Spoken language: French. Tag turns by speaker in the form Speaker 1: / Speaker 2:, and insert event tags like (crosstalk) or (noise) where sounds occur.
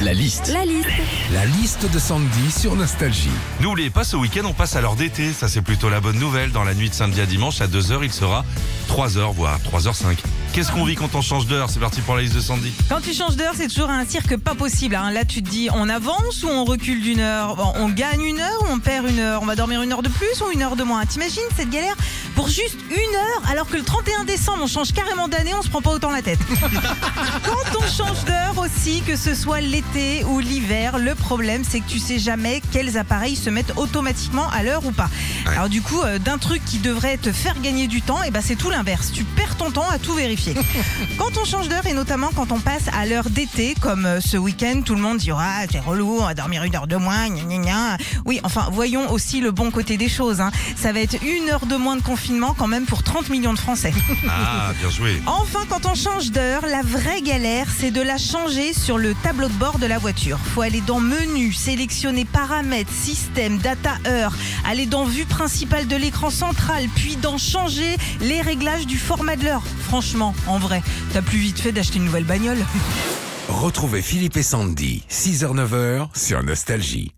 Speaker 1: La liste.
Speaker 2: La liste.
Speaker 1: La liste de Sandy sur Nostalgie.
Speaker 3: N'oubliez pas, ce week-end, on passe à l'heure d'été. Ça, c'est plutôt la bonne nouvelle. Dans la nuit de samedi à dimanche, à 2h, il sera 3h, voire 3h05. Qu'est-ce qu'on vit quand on change d'heure? C'est parti pour la liste de Sandy.
Speaker 4: Quand tu changes d'heure, c'est toujours un cirque pas possible. hein. Là, tu te dis, on avance ou on recule d'une heure? Bon, On gagne une heure ou on perd une heure? On va dormir une heure de plus ou une heure de moins? T'imagines cette galère? Pour juste une heure alors que le 31 décembre, on change carrément d'année, on se prend pas autant la tête. (laughs) Quand on aussi, que ce soit l'été ou l'hiver, le problème c'est que tu sais jamais quels appareils se mettent automatiquement à l'heure ou pas. Alors du coup, euh, d'un truc qui devrait te faire gagner du temps, et ben c'est tout l'inverse. Tu perds ton temps à tout vérifier. (laughs) quand on change d'heure et notamment quand on passe à l'heure d'été, comme euh, ce week-end, tout le monde dira ah, c'est relou, on va dormir une heure de moins, gna gna gna. Oui, enfin voyons aussi le bon côté des choses. hein. Ça va être une heure de moins de confinement quand même pour 30 millions de Français.
Speaker 3: Ah, bien joué. (laughs)
Speaker 4: Enfin, quand on change d'heure, la vraie galère, c'est de la changer sur le tableau de bord de la voiture. Faut aller dans menu, sélectionner paramètres, système, data heure, aller dans vue principale de l'écran central, puis dans changer les réglages du format de l'heure. Franchement, en vrai, t'as plus vite fait d'acheter une nouvelle bagnole. (laughs)
Speaker 1: Retrouvez Philippe et Sandy, 6h-9h sur Nostalgie.